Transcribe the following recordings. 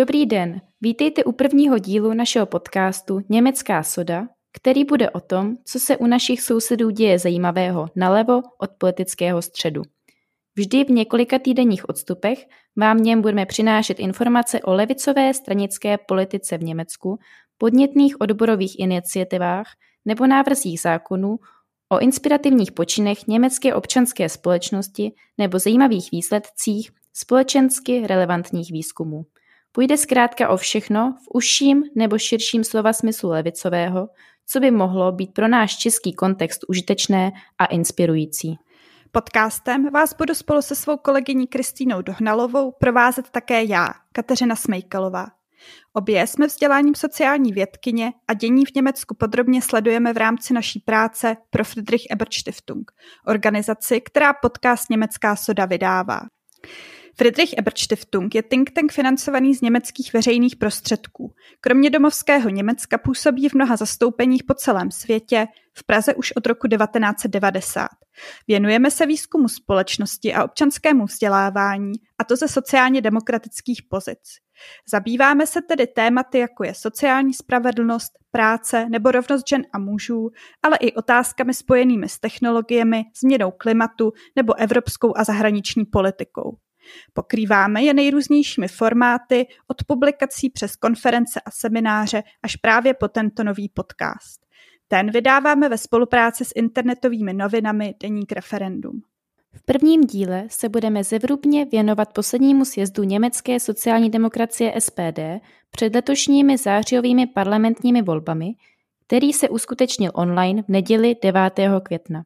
Dobrý den, vítejte u prvního dílu našeho podcastu Německá soda, který bude o tom, co se u našich sousedů děje zajímavého nalevo od politického středu. Vždy v několika týdenních odstupech vám něm budeme přinášet informace o levicové stranické politice v Německu, podnětných odborových iniciativách nebo návrzích zákonů, o inspirativních počinech německé občanské společnosti nebo zajímavých výsledcích společensky relevantních výzkumů. Půjde zkrátka o všechno v užším nebo širším slova smyslu levicového, co by mohlo být pro náš český kontext užitečné a inspirující. Podcastem vás budu spolu se svou kolegyní Kristýnou Dohnalovou provázet také já, Kateřina Smejkalová. Obě jsme vzděláním sociální vědkyně a dění v Německu podrobně sledujeme v rámci naší práce pro Friedrich Ebert Stiftung, organizaci, která podcast Německá soda vydává. Friedrich Ebert Stiftung je think tank financovaný z německých veřejných prostředků. Kromě domovského Německa působí v mnoha zastoupeních po celém světě, v Praze už od roku 1990. Věnujeme se výzkumu společnosti a občanskému vzdělávání, a to ze sociálně demokratických pozic. Zabýváme se tedy tématy, jako je sociální spravedlnost, práce nebo rovnost žen a mužů, ale i otázkami spojenými s technologiemi, změnou klimatu nebo evropskou a zahraniční politikou. Pokrýváme je nejrůznějšími formáty, od publikací přes konference a semináře až právě po tento nový podcast. Ten vydáváme ve spolupráci s internetovými novinami Deník Referendum. V prvním díle se budeme zevrubně věnovat poslednímu sjezdu německé sociální demokracie SPD před letošními zářijovými parlamentními volbami, který se uskutečnil online v neděli 9. května.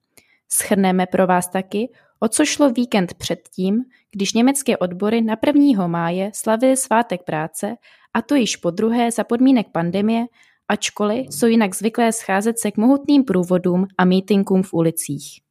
Schrneme pro vás taky, o co šlo víkend předtím, když německé odbory na 1. máje slavily svátek práce, a to již po druhé za podmínek pandemie, ačkoliv jsou jinak zvyklé scházet se k mohutným průvodům a mítinkům v ulicích.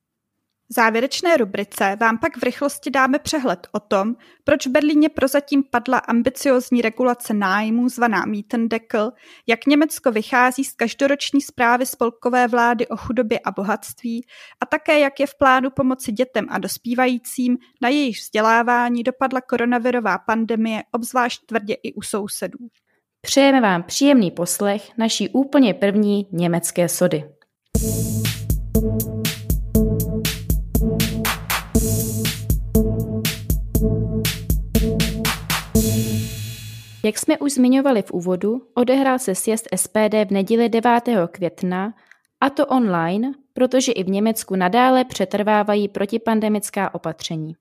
Závěrečné rubrice vám pak v rychlosti dáme přehled o tom, proč v Berlíně prozatím padla ambiciozní regulace nájmů zvaná Mietendeckel, jak Německo vychází z každoroční zprávy spolkové vlády o chudobě a bohatství a také jak je v plánu pomoci dětem a dospívajícím, na jejich vzdělávání dopadla koronavirová pandemie obzvlášť tvrdě i u sousedů. Přejeme vám příjemný poslech naší úplně první německé sody. Jak jsme už zmiňovali v úvodu, odehrál se sjezd SPD v neděli 9. května, a to online, protože i v Německu nadále přetrvávají protipandemická opatření.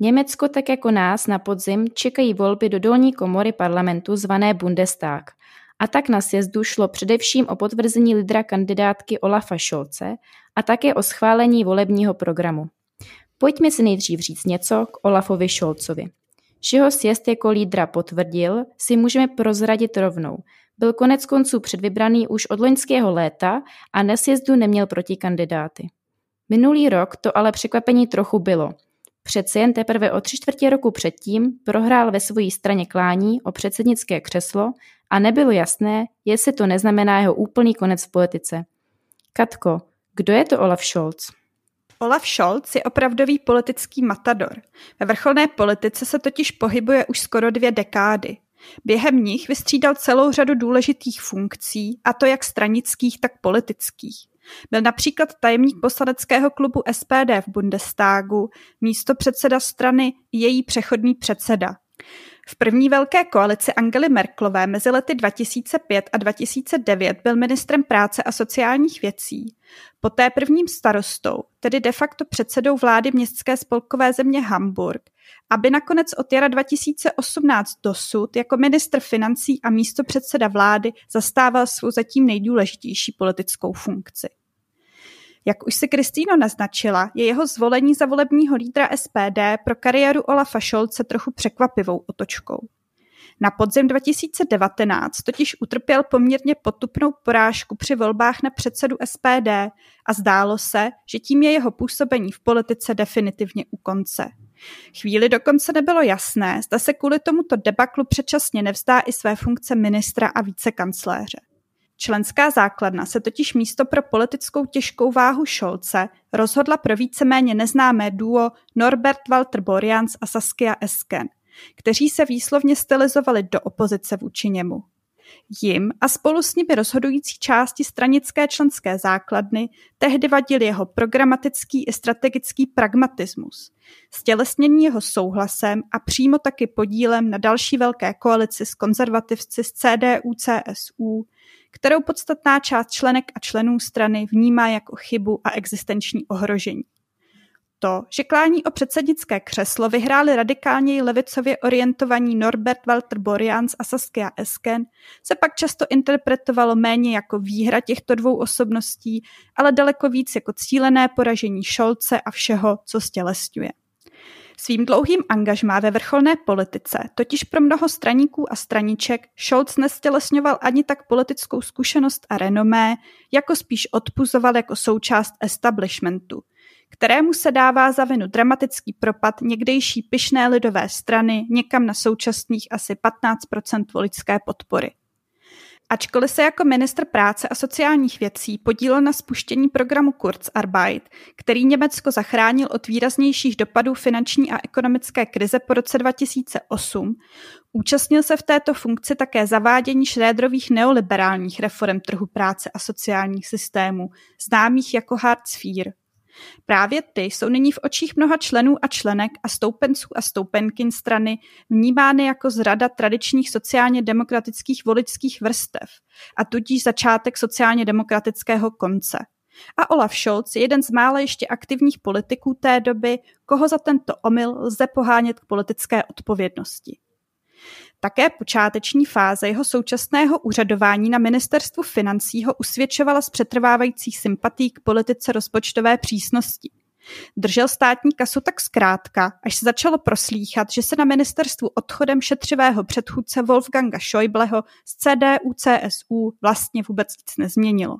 Německo tak jako nás na podzim čekají volby do dolní komory parlamentu zvané Bundestag. A tak na sjezdu šlo především o potvrzení lídra kandidátky Olafa Scholze a také o schválení volebního programu. Pojďme si nejdřív říct něco k Olafovi Scholzovi. Že ho sjezd jako lídra potvrdil, si můžeme prozradit rovnou. Byl konec konců předvybraný už od loňského léta a na sjezdu neměl protikandidáty. Minulý rok to ale překvapení trochu bylo. Přece jen teprve o tři čtvrtě roku předtím prohrál ve své straně klání o předsednické křeslo a nebylo jasné, jestli to neznamená jeho úplný konec v politice. Katko, kdo je to Olaf Scholz? Olaf Scholz je opravdový politický matador. Ve vrcholné politice se totiž pohybuje už skoro dvě dekády. Během nich vystřídal celou řadu důležitých funkcí, a to jak stranických, tak politických. Byl například tajemník poslaneckého klubu SPD v Bundestagu, místo předseda strany její přechodný předseda. V první velké koalici Angely Merklové mezi lety 2005 a 2009 byl ministrem práce a sociálních věcí. Poté prvním starostou, tedy de facto předsedou vlády městské spolkové země Hamburg, aby nakonec od jara 2018 dosud jako ministr financí a místo předseda vlády zastával svou zatím nejdůležitější politickou funkci. Jak už si Kristýno naznačila, je jeho zvolení za volebního lídra SPD pro kariéru Olafa Šolce trochu překvapivou otočkou. Na podzim 2019 totiž utrpěl poměrně potupnou porážku při volbách na předsedu SPD a zdálo se, že tím je jeho působení v politice definitivně u konce. Chvíli dokonce nebylo jasné, zda se kvůli tomuto debaklu předčasně nevzdá i své funkce ministra a vicekancléře. Členská základna se totiž místo pro politickou těžkou váhu Šolce rozhodla pro víceméně neznámé duo Norbert Walter Borjans a Saskia Esken. kteří se výslovně stylizovali do opozice vůči němu. Jim a spolu s nimi rozhodující části stranické členské základny tehdy vadil jeho programatický i strategický pragmatismus, stělesnění jeho souhlasem a přímo taky podílem na další velké koalici s konzervativci z CDU-CSU, kterou podstatná část členek a členů strany vnímá jako chybu a existenční ohrožení. To, že klání o předsednické křeslo vyhráli radikálněji levicově orientovaní Norbert Walter Borjans a Saskia Esken, se pak často interpretovalo méně jako výhra těchto dvou osobností, ale daleko víc jako cílené poražení Šolce a všeho, co stělesňuje. Svým dlouhým angažmá ve vrcholné politice totiž pro mnoho straníků a straniček Scholz nestělesňoval ani tak politickou zkušenost a renomé, jako spíš odpuzoval jako součást establishmentu, kterému se dává za vinu dramatický propad někdejší pyšné lidové strany někam na současných asi 15% voličské podpory. Ačkoliv se jako ministr práce a sociálních věcí podílel na spuštění programu Kurzarbeit, který Německo zachránil od výraznějších dopadů finanční a ekonomické krize po roce 2008, účastnil se v této funkci také zavádění Šrédrových neoliberálních reform trhu práce a sociálních systémů, známých jako Hartz IV. Právě ty jsou nyní v očích mnoha členů a členek a stoupenců a stoupenkin strany vnímány jako zrada tradičních sociálně demokratických voličských vrstev a tudíž začátek sociálně demokratického konce. A Olaf Scholz je jeden z mála ještě aktivních politiků té doby, koho za tento omyl lze pohánět k politické odpovědnosti. Také počáteční fáze jeho současného úřadování na ministerstvu financí ho usvědčovala z přetrvávajících sympatí k politice rozpočtové přísnosti. Držel státní kasu tak zkrátka, až se začalo proslýchat, že se na ministerstvu odchodem šetřivého předchůdce Wolfganga Schäubleho z CDU-CSU vlastně vůbec nic nezměnilo.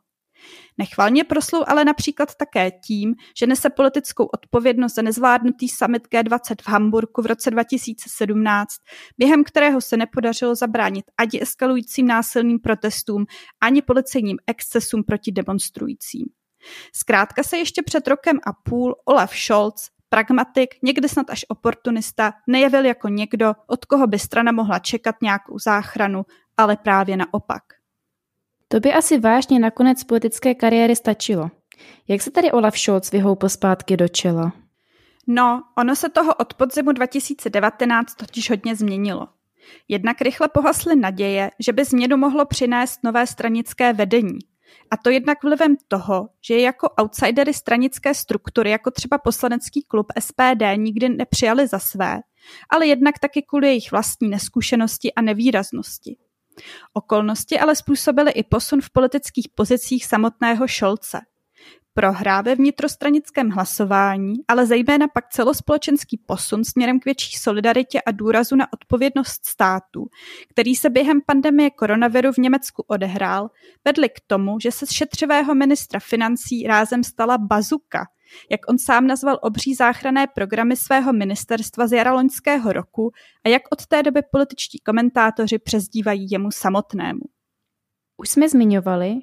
Nechvalně proslul ale například také tím, že nese politickou odpovědnost za nezvládnutý summit G20 v Hamburgu v roce 2017, během kterého se nepodařilo zabránit ani eskalujícím násilným protestům, ani policejním excesům proti demonstrujícím. Zkrátka se ještě před rokem a půl Olaf Scholz, pragmatik, někdy snad až oportunista, nejevil jako někdo, od koho by strana mohla čekat nějakou záchranu, ale právě naopak. To by asi vážně nakonec politické kariéry stačilo. Jak se tady Olaf Scholz vyhoupl zpátky do čela? No, ono se toho od podzimu 2019 totiž hodně změnilo. Jednak rychle pohasly naděje, že by změnu mohlo přinést nové stranické vedení. A to jednak vlivem toho, že jako outsidery stranické struktury, jako třeba poslanecký klub SPD, nikdy nepřijali za své, ale jednak taky kvůli jejich vlastní neskušenosti a nevýraznosti. Okolnosti ale způsobily i posun v politických pozicích samotného Šolce. Prohrá ve vnitrostranickém hlasování, ale zejména pak celospolečenský posun směrem k větší solidaritě a důrazu na odpovědnost státu, který se během pandemie koronaviru v Německu odehrál, vedly k tomu, že se z šetřivého ministra financí rázem stala bazuka – jak on sám nazval obří záchranné programy svého ministerstva z jara loňského roku a jak od té doby političtí komentátoři přezdívají jemu samotnému. Už jsme zmiňovali,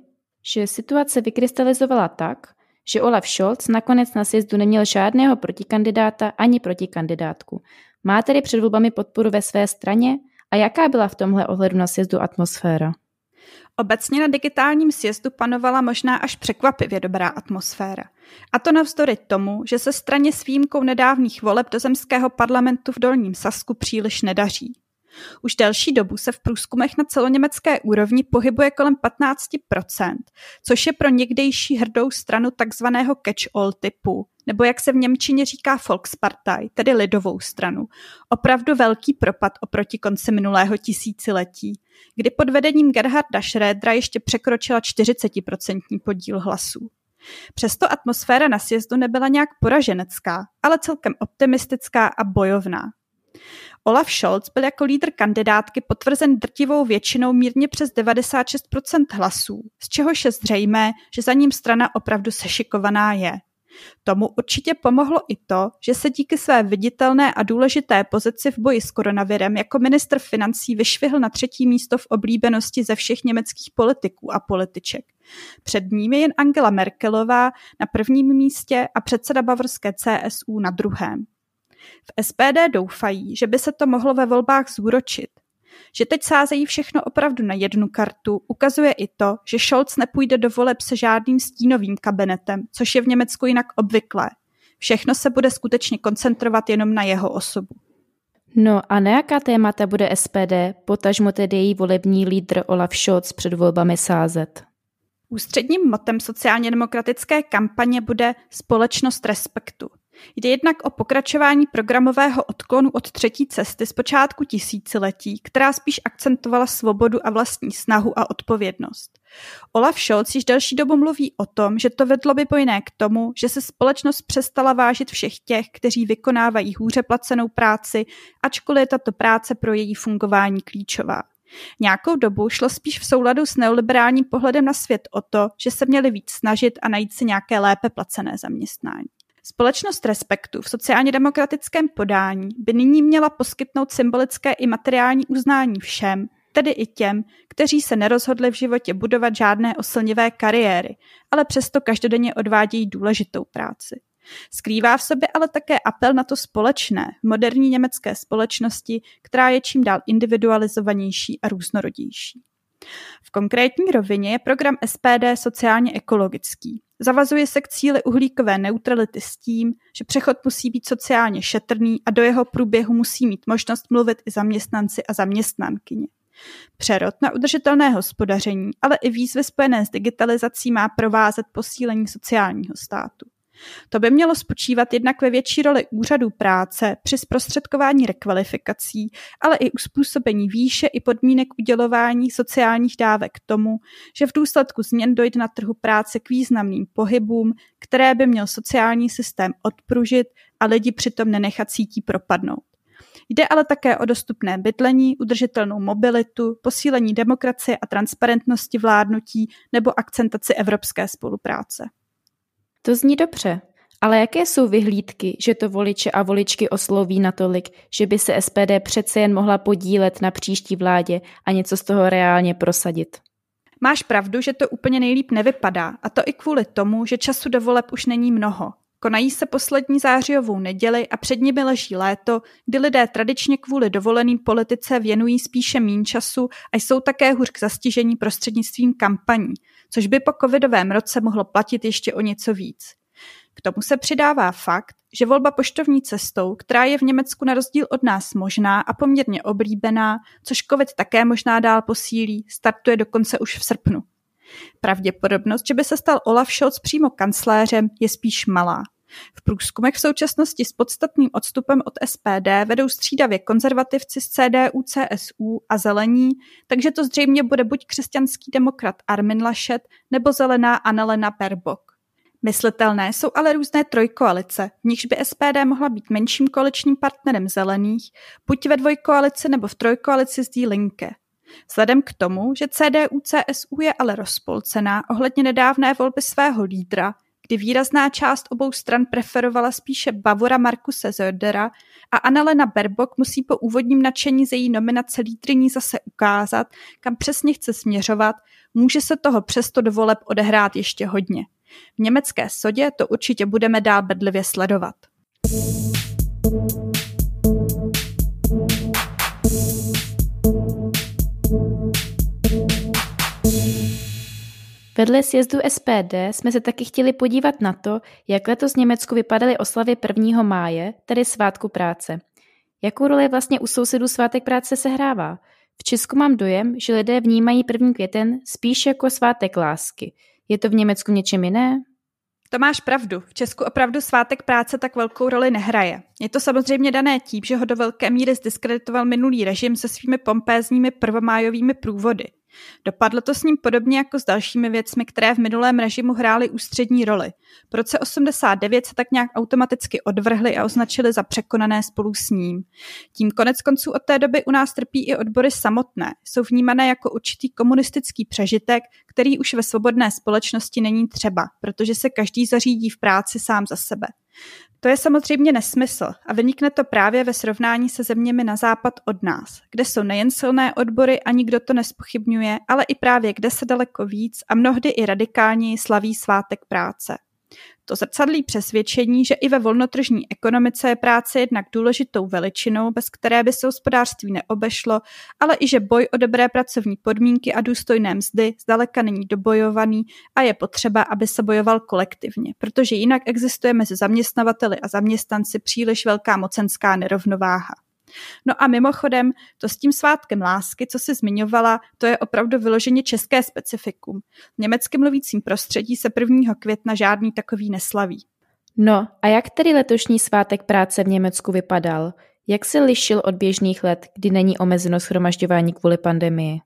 že situace vykrystalizovala tak, že Olaf Scholz nakonec na sjezdu neměl žádného protikandidáta ani protikandidátku. Má tedy před volbami podporu ve své straně a jaká byla v tomhle ohledu na sjezdu atmosféra? Obecně na digitálním sjezdu panovala možná až překvapivě dobrá atmosféra. A to navzdory tomu, že se straně s výjimkou nedávných voleb do zemského parlamentu v Dolním Sasku příliš nedaří. Už delší dobu se v průzkumech na celoněmecké úrovni pohybuje kolem 15%, což je pro někdejší hrdou stranu takzvaného catch-all typu, nebo jak se v Němčině říká Volkspartei, tedy lidovou stranu, opravdu velký propad oproti konci minulého tisíciletí, kdy pod vedením Gerharda Schrödera ještě překročila 40% podíl hlasů. Přesto atmosféra na sjezdu nebyla nějak poraženecká, ale celkem optimistická a bojovná. Olaf Scholz byl jako lídr kandidátky potvrzen drtivou většinou mírně přes 96% hlasů, z čehož je zřejmé, že za ním strana opravdu sešikovaná je. Tomu určitě pomohlo i to, že se díky své viditelné a důležité pozici v boji s koronavirem jako ministr financí vyšvihl na třetí místo v oblíbenosti ze všech německých politiků a političek. Před ním je jen Angela Merkelová na prvním místě a předseda bavorské CSU na druhém. V SPD doufají, že by se to mohlo ve volbách zúročit. Že teď sázejí všechno opravdu na jednu kartu, ukazuje i to, že Scholz nepůjde do voleb se žádným stínovým kabinetem, což je v Německu jinak obvyklé. Všechno se bude skutečně koncentrovat jenom na jeho osobu. No a na jaká témata bude SPD, potažmo tedy její volební lídr Olaf Scholz před volbami sázet? Ústředním motem sociálně demokratické kampaně bude společnost respektu. Jde jednak o pokračování programového odklonu od třetí cesty z počátku tisíciletí, která spíš akcentovala svobodu a vlastní snahu a odpovědnost. Olaf Scholz již delší dobu mluví o tom, že to vedlo by jiné k tomu, že se společnost přestala vážit všech těch, kteří vykonávají hůře placenou práci, ačkoliv je tato práce pro její fungování klíčová. Nějakou dobu šlo spíš v souladu s neoliberálním pohledem na svět o to, že se měli víc snažit a najít si nějaké lépe placené zaměstnání. Společnost Respektu v sociálně demokratickém podání by nyní měla poskytnout symbolické i materiální uznání všem, tedy i těm, kteří se nerozhodli v životě budovat žádné oslnivé kariéry, ale přesto každodenně odvádějí důležitou práci. Skrývá v sobě ale také apel na to společné v moderní německé společnosti, která je čím dál individualizovanější a různorodější. V konkrétní rovině je program SPD sociálně ekologický. Zavazuje se k cíli uhlíkové neutrality s tím, že přechod musí být sociálně šetrný a do jeho průběhu musí mít možnost mluvit i zaměstnanci a zaměstnankyně. Přerod na udržitelné hospodaření, ale i výzvy spojené s digitalizací má provázet posílení sociálního státu. To by mělo spočívat jednak ve větší roli úřadů práce při zprostředkování rekvalifikací, ale i uspůsobení výše i podmínek udělování sociálních dávek tomu, že v důsledku změn dojde na trhu práce k významným pohybům, které by měl sociální systém odpružit a lidi přitom nenechat cítí propadnout. Jde ale také o dostupné bydlení, udržitelnou mobilitu, posílení demokracie a transparentnosti vládnutí nebo akcentaci evropské spolupráce. To zní dobře, ale jaké jsou vyhlídky, že to voliče a voličky osloví natolik, že by se SPD přece jen mohla podílet na příští vládě a něco z toho reálně prosadit? Máš pravdu, že to úplně nejlíp nevypadá, a to i kvůli tomu, že času do voleb už není mnoho. Konají se poslední zářijovou neděli a před nimi leží léto, kdy lidé tradičně kvůli dovoleným politice věnují spíše mín času a jsou také hůř k zastižení prostřednictvím kampaní, což by po covidovém roce mohlo platit ještě o něco víc. K tomu se přidává fakt, že volba poštovní cestou, která je v Německu na rozdíl od nás možná a poměrně oblíbená, což covid také možná dál posílí, startuje dokonce už v srpnu. Pravděpodobnost, že by se stal Olaf Scholz přímo kancléřem, je spíš malá. V průzkumech v současnosti s podstatným odstupem od SPD vedou střídavě konzervativci z CDU, CSU a zelení, takže to zřejmě bude buď křesťanský demokrat Armin Laschet nebo zelená Annalena Baerbock. Myslitelné jsou ale různé trojkoalice, v nichž by SPD mohla být menším koaličním partnerem zelených, buď ve dvojkoalici nebo v trojkoalici s Die Linke. Vzhledem k tomu, že CDU-CSU je ale rozpolcená ohledně nedávné volby svého lídra, kdy výrazná část obou stran preferovala spíše Bavora Markuse Södera a Annalena Baerbock musí po úvodním nadšení ze její nominace lídryní zase ukázat, kam přesně chce směřovat, může se toho přesto do voleb odehrát ještě hodně. V německé sodě to určitě budeme dál bedlivě sledovat. Vedle sjezdu SPD jsme se taky chtěli podívat na to, jak letos v Německu vypadaly oslavy 1. máje, tedy svátku práce. Jakou roli vlastně u sousedů svátek práce sehrává? V Česku mám dojem, že lidé vnímají 1. květen spíš jako svátek lásky. Je to v Německu něčem jiné? To máš pravdu. V Česku opravdu svátek práce tak velkou roli nehraje. Je to samozřejmě dané tím, že ho do velké míry zdiskreditoval minulý režim se svými pompézními prvomájovými průvody. Dopadlo to s ním podobně jako s dalšími věcmi, které v minulém režimu hrály ústřední roli. Po roce 89 se tak nějak automaticky odvrhli a označili za překonané spolu s ním. Tím konec konců od té doby u nás trpí i odbory samotné. Jsou vnímané jako určitý komunistický přežitek, který už ve svobodné společnosti není třeba, protože se každý zařídí v práci sám za sebe. To je samozřejmě nesmysl a vynikne to právě ve srovnání se zeměmi na západ od nás, kde jsou nejen silné odbory a nikdo to nespochybňuje, ale i právě kde se daleko víc a mnohdy i radikálněji slaví svátek práce. To zrcadlí přesvědčení, že i ve volnotržní ekonomice je práce jednak důležitou veličinou, bez které by se hospodářství neobešlo, ale i že boj o dobré pracovní podmínky a důstojné mzdy zdaleka není dobojovaný a je potřeba, aby se bojoval kolektivně, protože jinak existuje mezi zaměstnavateli a zaměstnanci příliš velká mocenská nerovnováha. No a mimochodem, to s tím svátkem lásky, co si zmiňovala, to je opravdu vyloženě české specifikum. V německy mluvícím prostředí se 1. května žádný takový neslaví. No a jak tedy letošní svátek práce v Německu vypadal? Jak se lišil od běžných let, kdy není omezeno schromažďování kvůli pandemii?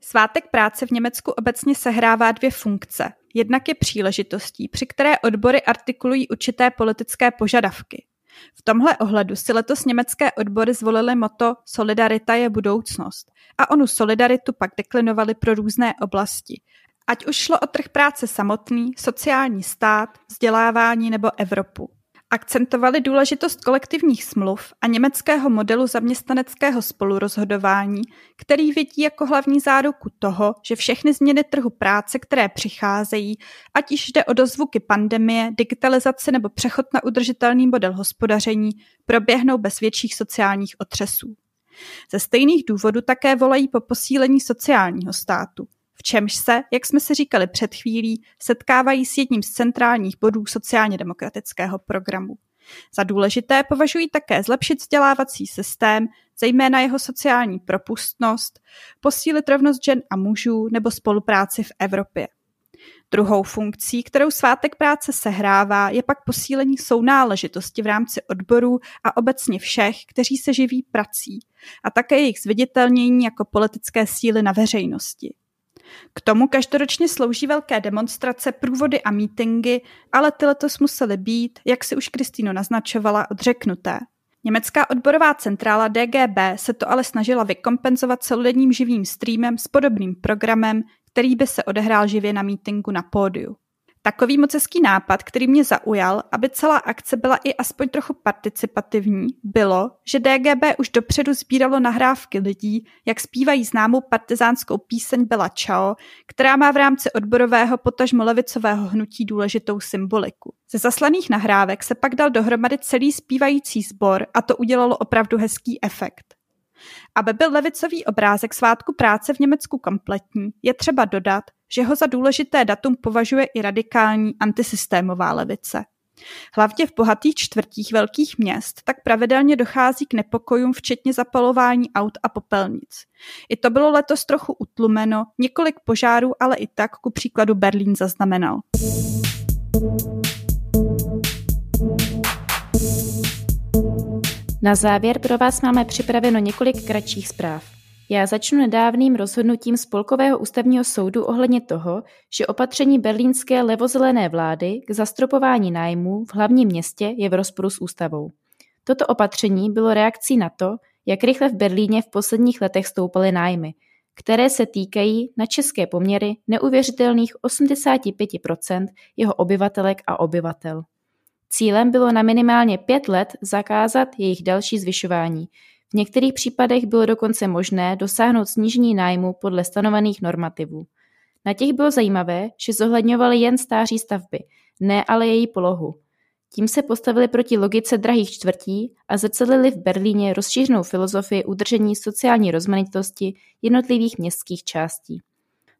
Svátek práce v Německu obecně sehrává dvě funkce. Jednak je příležitostí, při které odbory artikulují určité politické požadavky. V tomhle ohledu si letos německé odbory zvolily moto Solidarita je budoucnost a onu solidaritu pak deklinovali pro různé oblasti. Ať už šlo o trh práce samotný, sociální stát, vzdělávání nebo Evropu. Akcentovali důležitost kolektivních smluv a německého modelu zaměstnaneckého spolurozhodování, který vidí jako hlavní záruku toho, že všechny změny trhu práce, které přicházejí, ať již jde o dozvuky pandemie, digitalizace nebo přechod na udržitelný model hospodaření, proběhnou bez větších sociálních otřesů. Ze stejných důvodů také volají po posílení sociálního státu, v čemž se, jak jsme si říkali před chvílí, setkávají s jedním z centrálních bodů sociálně demokratického programu. Za důležité považují také zlepšit vzdělávací systém, zejména jeho sociální propustnost, posílit rovnost žen a mužů nebo spolupráci v Evropě. Druhou funkcí, kterou svátek práce sehrává, je pak posílení sounáležitosti v rámci odborů a obecně všech, kteří se živí prací, a také jejich zviditelnění jako politické síly na veřejnosti. K tomu každoročně slouží velké demonstrace, průvody a mítingy, ale ty letos musely být, jak si už Kristýno naznačovala, odřeknuté. Německá odborová centrála DGB se to ale snažila vykompenzovat celodenním živým streamem s podobným programem, který by se odehrál živě na mítingu na pódiu. Takový moc hezký nápad, který mě zaujal, aby celá akce byla i aspoň trochu participativní, bylo, že DGB už dopředu sbíralo nahrávky lidí, jak zpívají známou partizánskou píseň Bela Čao, která má v rámci odborového potažmo levicového hnutí důležitou symboliku. Ze zaslaných nahrávek se pak dal dohromady celý zpívající sbor a to udělalo opravdu hezký efekt. Aby byl levicový obrázek svátku práce v Německu kompletní, je třeba dodat, že ho za důležité datum považuje i radikální antisystémová levice. Hlavně v bohatých čtvrtích velkých měst tak pravidelně dochází k nepokojům, včetně zapalování aut a popelnic. I to bylo letos trochu utlumeno, několik požárů ale i tak ku příkladu Berlín zaznamenal. Na závěr pro vás máme připraveno několik kratších zpráv. Já začnu nedávným rozhodnutím Spolkového ústavního soudu ohledně toho, že opatření berlínské levozelené vlády k zastropování nájmů v hlavním městě je v rozporu s ústavou. Toto opatření bylo reakcí na to, jak rychle v Berlíně v posledních letech stoupaly nájmy, které se týkají na české poměry neuvěřitelných 85% jeho obyvatelek a obyvatel. Cílem bylo na minimálně pět let zakázat jejich další zvyšování. V některých případech bylo dokonce možné dosáhnout snížení nájmu podle stanovených normativů. Na těch bylo zajímavé, že zohledňovali jen stáří stavby, ne ale její polohu. Tím se postavili proti logice drahých čtvrtí a zrcadlili v Berlíně rozšířenou filozofii udržení sociální rozmanitosti jednotlivých městských částí.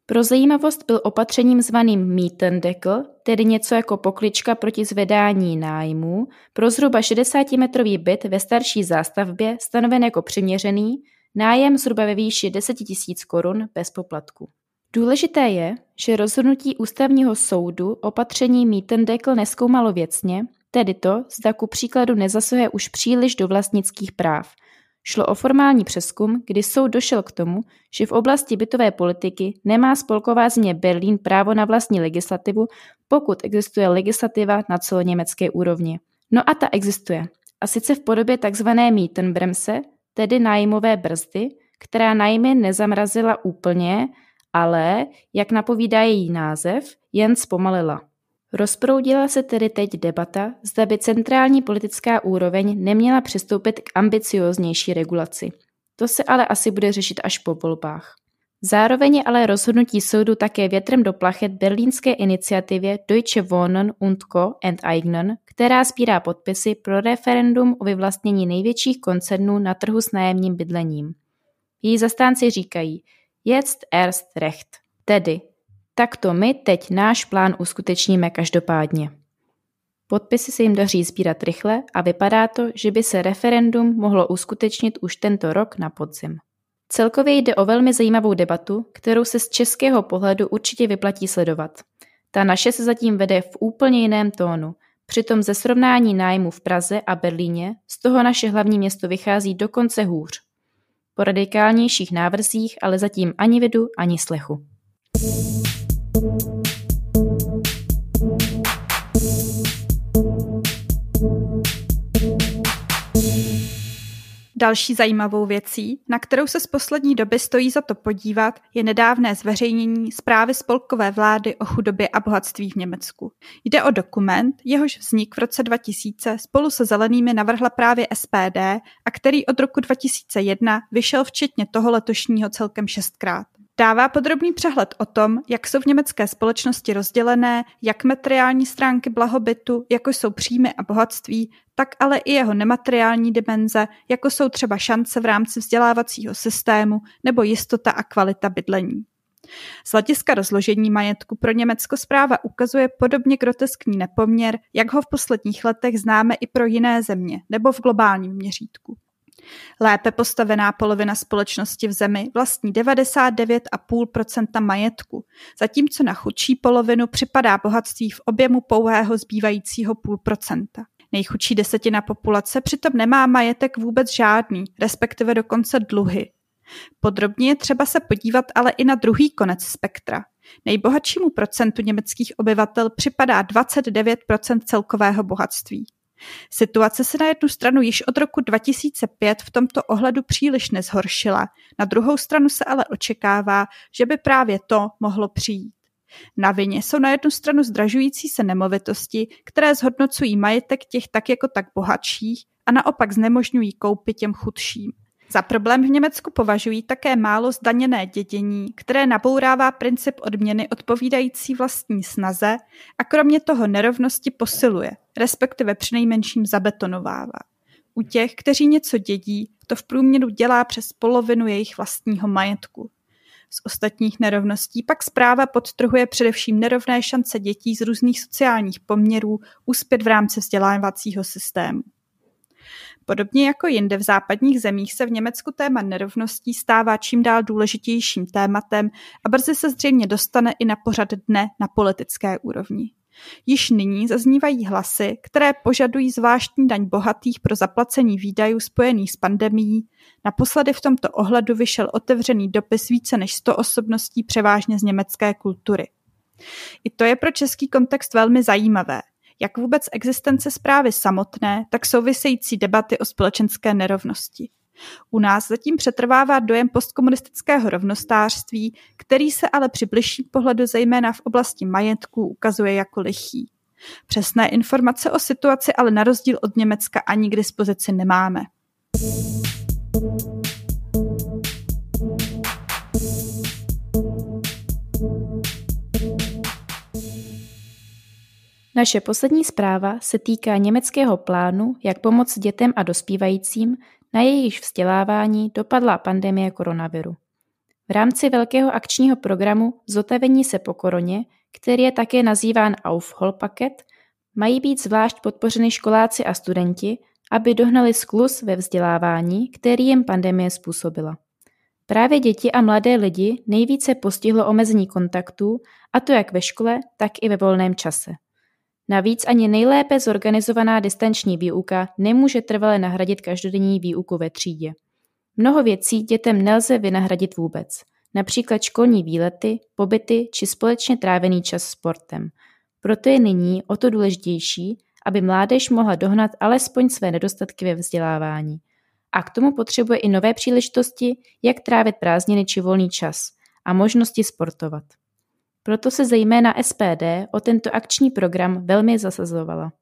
Pro zajímavost byl opatřením zvaným Mietendeckel, tedy něco jako poklička proti zvedání nájmu, pro zhruba 60-metrový byt ve starší zástavbě stanoven jako přiměřený, nájem zhruba ve výši 10 000 korun bez poplatku. Důležité je, že rozhodnutí ústavního soudu opatření Mietendeckel neskoumalo věcně, tedy to, zda ku příkladu nezasahuje už příliš do vlastnických práv – Šlo o formální přeskum, kdy soud došel k tomu, že v oblasti bytové politiky nemá spolková země Berlín právo na vlastní legislativu, pokud existuje legislativa na celoněmecké úrovni. No a ta existuje. A sice v podobě tzv. Mietenbremse, tedy nájmové brzdy, která nájmy nezamrazila úplně, ale, jak napovídá její název, jen zpomalila. Rozproudila se tedy teď debata, zda by centrální politická úroveň neměla přistoupit k ambicioznější regulaci. To se ale asi bude řešit až po volbách. Zároveň je ale rozhodnutí soudu také větrem do plachet berlínské iniciativě Deutsche Wohnen und Co. enteignen, která sbírá podpisy pro referendum o vyvlastnění největších koncernů na trhu s nájemním bydlením. Její zastánci říkají jetzt erst recht, tedy takto my teď náš plán uskutečníme každopádně. Podpisy se jim daří sbírat rychle a vypadá to, že by se referendum mohlo uskutečnit už tento rok na podzim. Celkově jde o velmi zajímavou debatu, kterou se z českého pohledu určitě vyplatí sledovat. Ta naše se zatím vede v úplně jiném tónu, přitom ze srovnání nájmu v Praze a Berlíně z toho naše hlavní město vychází dokonce hůř. Po radikálnějších návrzích ale zatím ani vidu, ani slechu. Další zajímavou věcí, na kterou se z poslední doby stojí za to podívat, je nedávné zveřejnění zprávy spolkové vlády o chudobě a bohatství v Německu. Jde o dokument, jehož vznik v roce 2000 spolu se zelenými navrhla právě SPD a který od roku 2001 vyšel včetně toho letošního celkem šestkrát. Dává podrobný přehled o tom, jak jsou v německé společnosti rozdělené, jak materiální stránky blahobytu, jako jsou příjmy a bohatství, tak ale i jeho nemateriální dimenze, jako jsou třeba šance v rámci vzdělávacího systému nebo jistota a kvalita bydlení. Z hlediska rozložení majetku pro Německo zpráva ukazuje podobně groteskní nepoměr, jak ho v posledních letech známe i pro jiné země nebo v globálním měřítku. Lépe postavená polovina společnosti v zemi vlastní 99,5% majetku, zatímco na chudší polovinu připadá bohatství v objemu pouhého zbývajícího půl procenta. Nejchudší desetina populace přitom nemá majetek vůbec žádný, respektive dokonce dluhy. Podrobně je třeba se podívat ale i na druhý konec spektra. Nejbohatšímu procentu německých obyvatel připadá 29% celkového bohatství. Situace se na jednu stranu již od roku 2005 v tomto ohledu příliš nezhoršila, na druhou stranu se ale očekává, že by právě to mohlo přijít. Na vině jsou na jednu stranu zdražující se nemovitosti, které zhodnocují majetek těch tak jako tak bohatších a naopak znemožňují koupy těm chudším. Za problém v Německu považují také málo zdaněné dědění, které nabourává princip odměny odpovídající vlastní snaze a kromě toho nerovnosti posiluje, respektive přinejmenším zabetonovává. U těch, kteří něco dědí, to v průměru dělá přes polovinu jejich vlastního majetku. Z ostatních nerovností pak zpráva podtrhuje především nerovné šance dětí z různých sociálních poměrů uspět v rámci vzdělávacího systému. Podobně jako jinde v západních zemích se v Německu téma nerovností stává čím dál důležitějším tématem a brzy se zřejmě dostane i na pořad dne na politické úrovni. Již nyní zaznívají hlasy, které požadují zvláštní daň bohatých pro zaplacení výdajů spojených s pandemií. Naposledy v tomto ohledu vyšel otevřený dopis více než 100 osobností převážně z německé kultury. I to je pro český kontext velmi zajímavé – jak vůbec existence zprávy samotné, tak související debaty o společenské nerovnosti. U nás zatím přetrvává dojem postkomunistického rovnostářství, který se ale při bližším pohledu zejména v oblasti majetku ukazuje jako lichý. Přesné informace o situaci ale na rozdíl od Německa ani k dispozici nemáme. Naše poslední zpráva se týká německého plánu, jak pomoct dětem a dospívajícím, na jejich vzdělávání dopadla pandemie koronaviru. V rámci velkého akčního programu Zotavení se po koroně, který je také nazýván Aufholpaket, mají být zvlášť podpořeny školáci a studenti, aby dohnali sklus ve vzdělávání, který jim pandemie způsobila. Právě děti a mladé lidi nejvíce postihlo omezení kontaktů, a to jak ve škole, tak i ve volném čase. Navíc ani nejlépe zorganizovaná distanční výuka nemůže trvale nahradit každodenní výuku ve třídě. Mnoho věcí dětem nelze vynahradit vůbec, například školní výlety, pobyty či společně trávený čas sportem. Proto je nyní o to důležitější, aby mládež mohla dohnat alespoň své nedostatky ve vzdělávání. A k tomu potřebuje i nové příležitosti, jak trávit prázdniny či volný čas a možnosti sportovat. Proto se zejména SPD o tento akční program velmi zasazovala.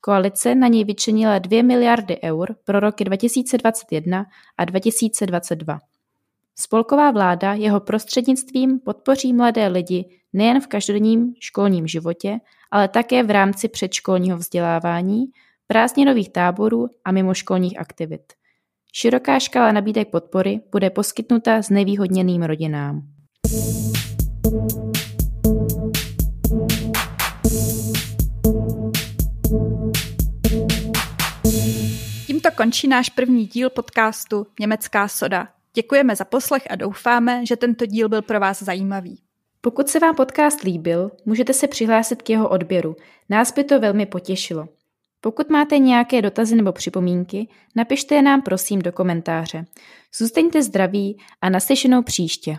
Koalice na něj vyčenila 2 miliardy eur pro roky 2021 a 2022. Spolková vláda jeho prostřednictvím podpoří mladé lidi nejen v každodenním školním životě, ale také v rámci předškolního vzdělávání, prázdninových táborů a mimoškolních aktivit. Široká škála nabídek podpory bude poskytnuta znevýhodněným rodinám. Tímto končí náš první díl podcastu Německá soda. Děkujeme za poslech a doufáme, že tento díl byl pro vás zajímavý. Pokud se vám podcast líbil, můžete se přihlásit k jeho odběru. Nás by to velmi potěšilo. Pokud máte nějaké dotazy nebo připomínky, napište je nám prosím do komentáře. Zůstaňte zdraví a naslyšenou příště.